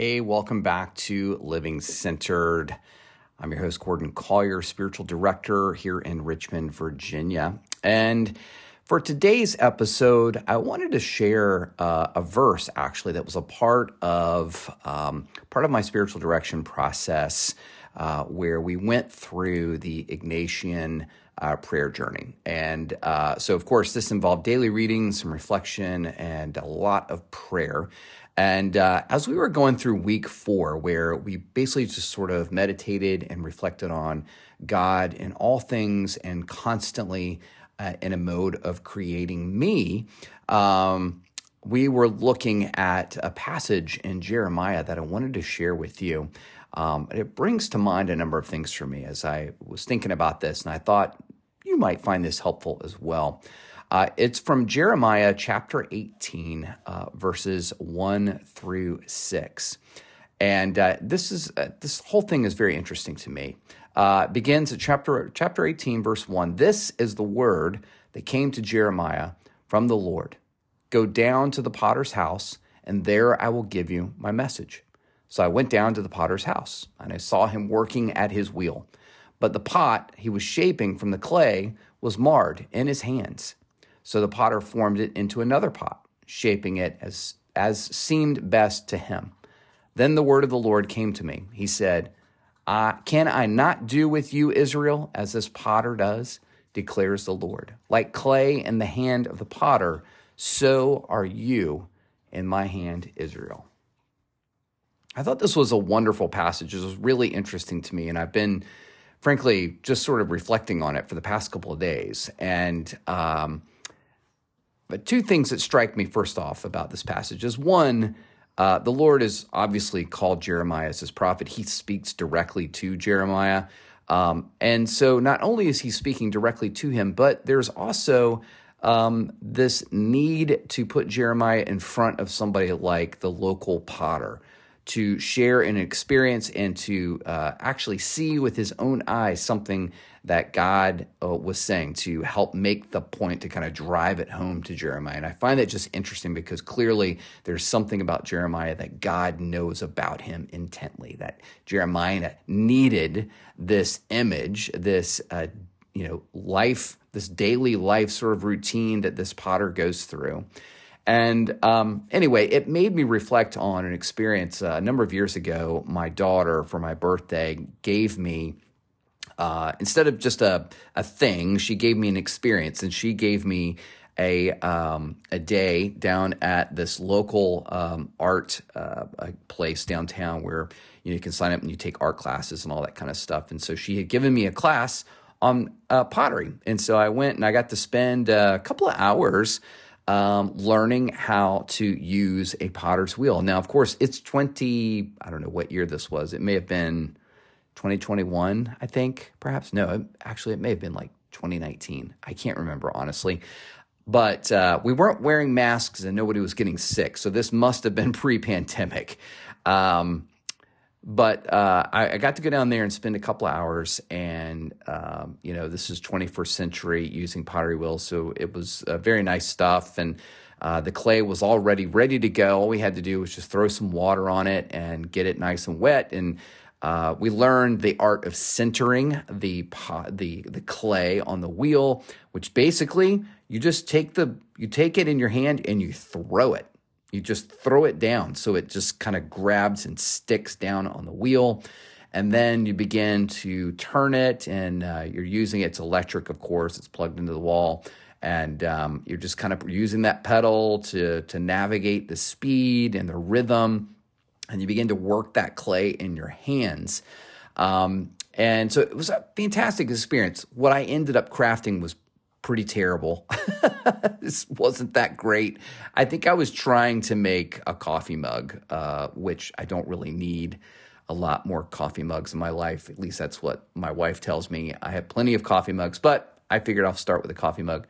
Hey, welcome back to Living Centered. I'm your host, Gordon Collier, spiritual director here in Richmond, Virginia. And for today's episode, I wanted to share uh, a verse actually that was a part of um, part of my spiritual direction process, uh, where we went through the Ignatian uh, prayer journey. And uh, so, of course, this involved daily reading, some reflection, and a lot of prayer. And uh, as we were going through week four, where we basically just sort of meditated and reflected on God in all things and constantly uh, in a mode of creating me, um, we were looking at a passage in Jeremiah that I wanted to share with you. Um, it brings to mind a number of things for me as I was thinking about this, and I thought might find this helpful as well. Uh, it's from Jeremiah chapter 18, uh, verses 1 through 6. And uh, this is uh, this whole thing is very interesting to me. Uh, begins at chapter chapter 18, verse 1. This is the word that came to Jeremiah from the Lord. Go down to the potter's house, and there I will give you my message. So I went down to the potter's house, and I saw him working at his wheel. But the pot he was shaping from the clay was marred in his hands. So the potter formed it into another pot, shaping it as, as seemed best to him. Then the word of the Lord came to me. He said, Can I not do with you, Israel, as this potter does? declares the Lord. Like clay in the hand of the potter, so are you in my hand, Israel. I thought this was a wonderful passage. It was really interesting to me, and I've been, frankly, just sort of reflecting on it for the past couple of days. And um, but two things that strike me first off about this passage is one, uh, the Lord is obviously called Jeremiah as his prophet. He speaks directly to Jeremiah. Um, and so not only is he speaking directly to him, but there's also um, this need to put Jeremiah in front of somebody like the local potter to share an experience and to uh, actually see with his own eyes something that God uh, was saying to help make the point to kind of drive it home to Jeremiah. And I find that just interesting because clearly there's something about Jeremiah that God knows about him intently, that Jeremiah needed this image, this, uh, you know, life, this daily life sort of routine that this potter goes through. And um, anyway, it made me reflect on an experience uh, a number of years ago. My daughter, for my birthday, gave me, uh, instead of just a, a thing, she gave me an experience and she gave me a, um, a day down at this local um, art uh, place downtown where you, know, you can sign up and you take art classes and all that kind of stuff. And so she had given me a class on uh, pottery. And so I went and I got to spend a couple of hours um, learning how to use a potter's wheel. Now, of course, it's 20, I don't know what year this was. It may have been 2021, I think, perhaps. No, actually, it may have been like 2019. I can't remember, honestly. But uh, we weren't wearing masks and nobody was getting sick. So this must have been pre pandemic. Um, but uh, I, I, got to go down there and spend a couple of hours and um, you know this is 21st century using pottery wheels so it was uh, very nice stuff. And uh, the clay was already ready to go. All we had to do was just throw some water on it and get it nice and wet. And uh, we learned the art of centering the pot, the the clay on the wheel, which basically you just take the you take it in your hand and you throw it you just throw it down so it just kind of grabs and sticks down on the wheel. And then you begin to turn it, and uh, you're using it. It's electric, of course, it's plugged into the wall. And um, you're just kind of using that pedal to, to navigate the speed and the rhythm. And you begin to work that clay in your hands. Um, and so it was a fantastic experience. What I ended up crafting was pretty terrible. this wasn't that great. I think I was trying to make a coffee mug, uh, which I don't really need a lot more coffee mugs in my life. At least that's what my wife tells me. I have plenty of coffee mugs, but I figured I'll start with a coffee mug.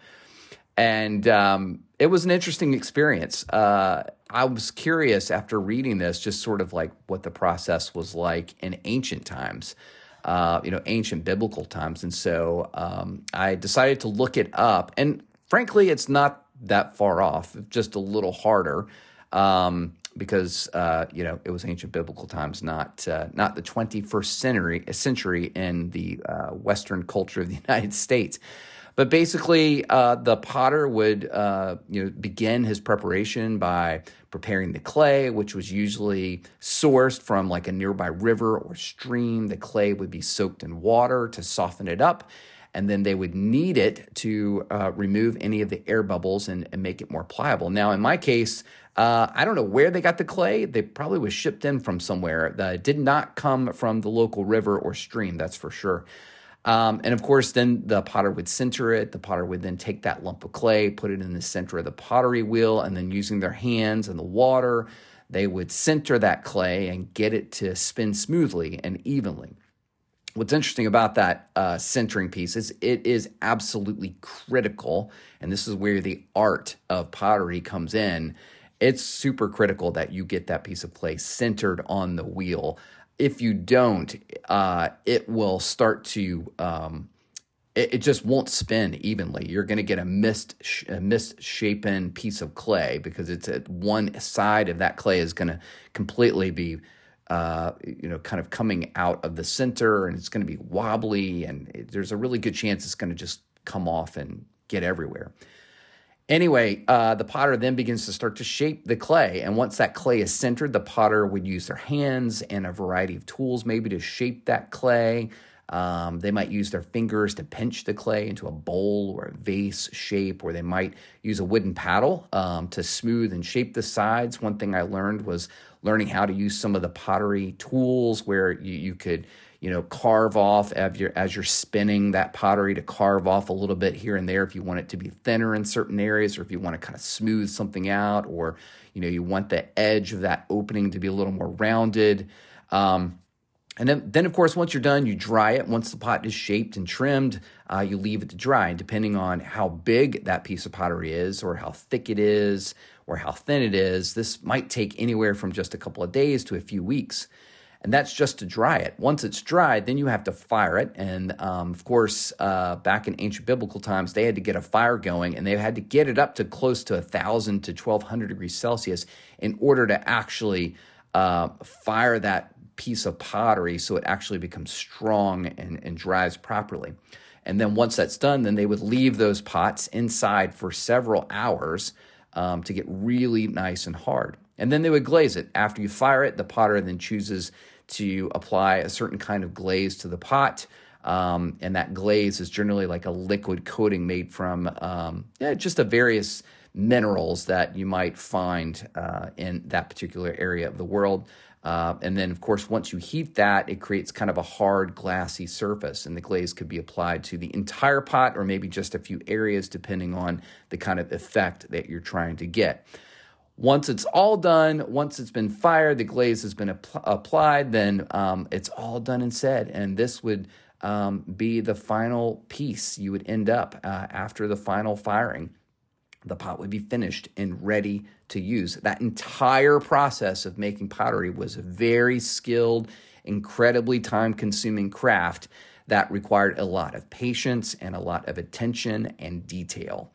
And um, it was an interesting experience. Uh, I was curious after reading this, just sort of like what the process was like in ancient times uh, you know, ancient biblical times. And so um, I decided to look it up. And frankly, it's not that far off, just a little harder. Um, because uh, you know it was ancient biblical times, not uh, not the 21st century a century in the uh, Western culture of the United States. But basically, uh, the potter would uh, you know begin his preparation by preparing the clay, which was usually sourced from like a nearby river or stream. The clay would be soaked in water to soften it up and then they would knead it to uh, remove any of the air bubbles and, and, make it more pliable. Now, in my case, uh, I don't know where they got the clay. They probably was shipped in from somewhere. That did not come from the local river or stream, that's for sure. Um, and of course, then the potter would center it. The potter would then take that lump of clay, put it in the center of the pottery wheel, and then using their hands and the water, they would center that clay and get it to spin smoothly and evenly what's interesting about that uh, centering piece is it is absolutely critical, and this is where the art of pottery comes in. It's super critical that you get that piece of clay centered on the wheel. If you don't, uh, it will start to. Um, it, it, just won't spin evenly. You're going to get a missed, a misshapen piece of clay because it's at one side of that clay is going to completely be uh, you know, kind of coming out of the center, and it's going to be wobbly, and it, there's a really good chance it's going to just come off and get everywhere. Anyway, uh, the potter then begins to start to shape the clay. And once that clay is centered, the potter would use their hands and a variety of tools maybe to shape that clay. Um, they might use their fingers to pinch the clay into a bowl or a vase shape, or they might use a wooden paddle um, to smooth and shape the sides. One thing I learned was learning how to use some of the pottery tools where you, you could you know carve off as you're, as you're spinning that pottery to carve off a little bit here and there if you want it to be thinner in certain areas or if you want to kind of smooth something out or you know you want the edge of that opening to be a little more rounded um, and then, then, of course, once you're done, you dry it. Once the pot is shaped and trimmed, uh, you leave it to dry. And depending on how big that piece of pottery is, or how thick it is, or how thin it is, this might take anywhere from just a couple of days to a few weeks. And that's just to dry it. Once it's dried, then you have to fire it. And um, of course, uh, back in ancient biblical times, they had to get a fire going and they had to get it up to close to 1,000 to 1,200 degrees Celsius in order to actually uh, fire that piece of pottery so it actually becomes strong and, and dries properly. And then once that's done, then they would leave those pots inside for several hours um, to get really nice and hard. And then they would glaze it. After you fire it, the potter then chooses to apply a certain kind of glaze to the pot. Um, and that glaze is generally like a liquid coating made from um, yeah, just a various minerals that you might find uh, in that particular area of the world. Uh, and then, of course, once you heat that, it creates kind of a hard, glassy surface, and the glaze could be applied to the entire pot or maybe just a few areas, depending on the kind of effect that you're trying to get. Once it's all done, once it's been fired, the glaze has been apl- applied, then um, it's all done and said. And this would um, be the final piece you would end up uh, after the final firing the pot would be finished and ready to use. That entire process of making pottery was a very skilled, incredibly time consuming craft that required a lot of patience and a lot of attention and detail.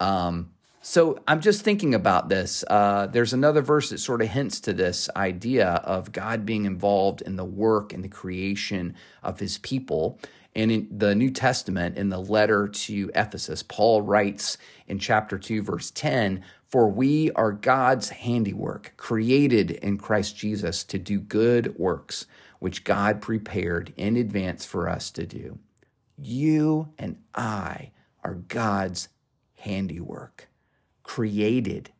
Um, so I'm just thinking about this. Uh, there's another verse that sort of hints to this idea of God being involved in the work and the creation of his people. And in the New Testament, in the letter to Ephesus, Paul writes in chapter 2, verse 10 For we are God's handiwork, created in Christ Jesus to do good works, which God prepared in advance for us to do. You and I are God's handiwork, created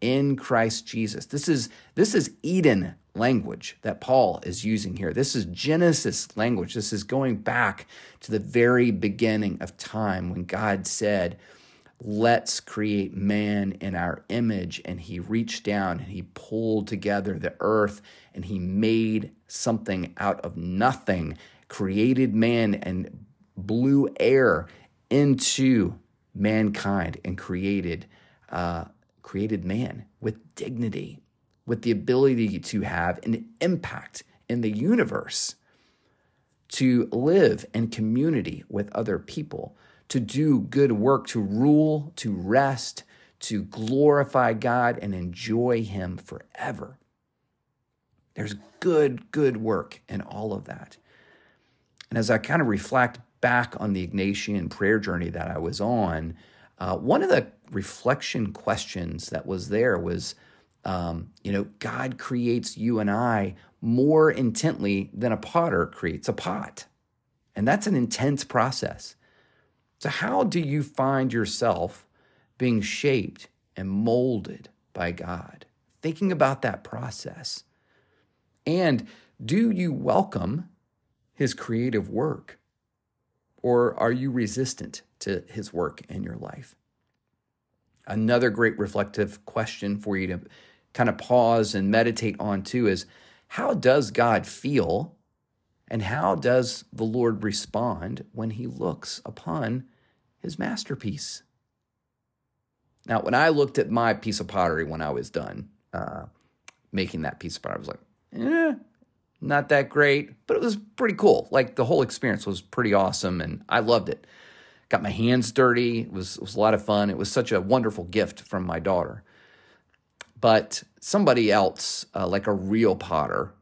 in Christ Jesus. This is, this is Eden language that Paul is using here. This is Genesis language. This is going back to the very beginning of time when God said, Let's create man in our image. And he reached down and he pulled together the earth and he made something out of nothing, created man and blew air into mankind and created uh, created man with dignity with the ability to have an impact in the universe, to live in community with other people, to do good work, to rule, to rest, to glorify God and enjoy Him forever. There's good, good work in all of that. And as I kind of reflect back on the Ignatian prayer journey that I was on, uh, one of the reflection questions that was there was, um, you know, God creates you and I more intently than a potter creates a pot. And that's an intense process. So, how do you find yourself being shaped and molded by God? Thinking about that process. And do you welcome his creative work? Or are you resistant to his work in your life? Another great reflective question for you to kind of pause and meditate on too is how does God feel and how does the Lord respond when he looks upon his masterpiece? Now, when I looked at my piece of pottery when I was done uh, making that piece of pottery, I was like, eh, not that great, but it was pretty cool. Like the whole experience was pretty awesome and I loved it. Got my hands dirty. It was, it was a lot of fun. It was such a wonderful gift from my daughter. But somebody else, uh, like a real potter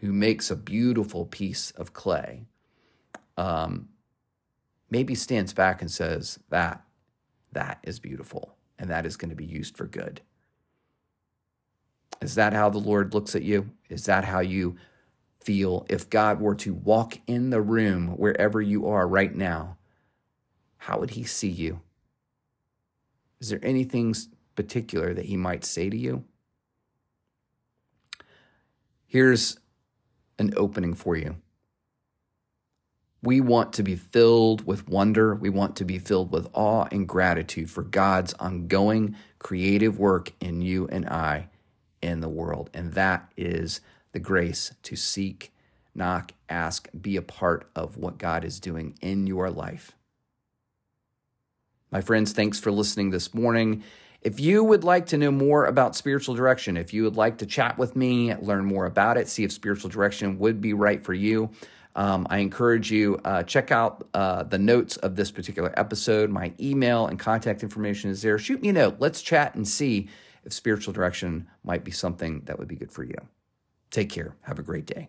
who makes a beautiful piece of clay, um, maybe stands back and says, That, that is beautiful and that is going to be used for good. Is that how the Lord looks at you? Is that how you feel if God were to walk in the room wherever you are right now? How would he see you? Is there anything particular that he might say to you? Here's an opening for you. We want to be filled with wonder. We want to be filled with awe and gratitude for God's ongoing creative work in you and I in the world. And that is the grace to seek, knock, ask, be a part of what God is doing in your life. My friends, thanks for listening this morning. If you would like to know more about spiritual direction, if you would like to chat with me, learn more about it, see if spiritual direction would be right for you, um, I encourage you uh, check out uh, the notes of this particular episode. My email and contact information is there. Shoot me a note. Let's chat and see if spiritual direction might be something that would be good for you. Take care. Have a great day.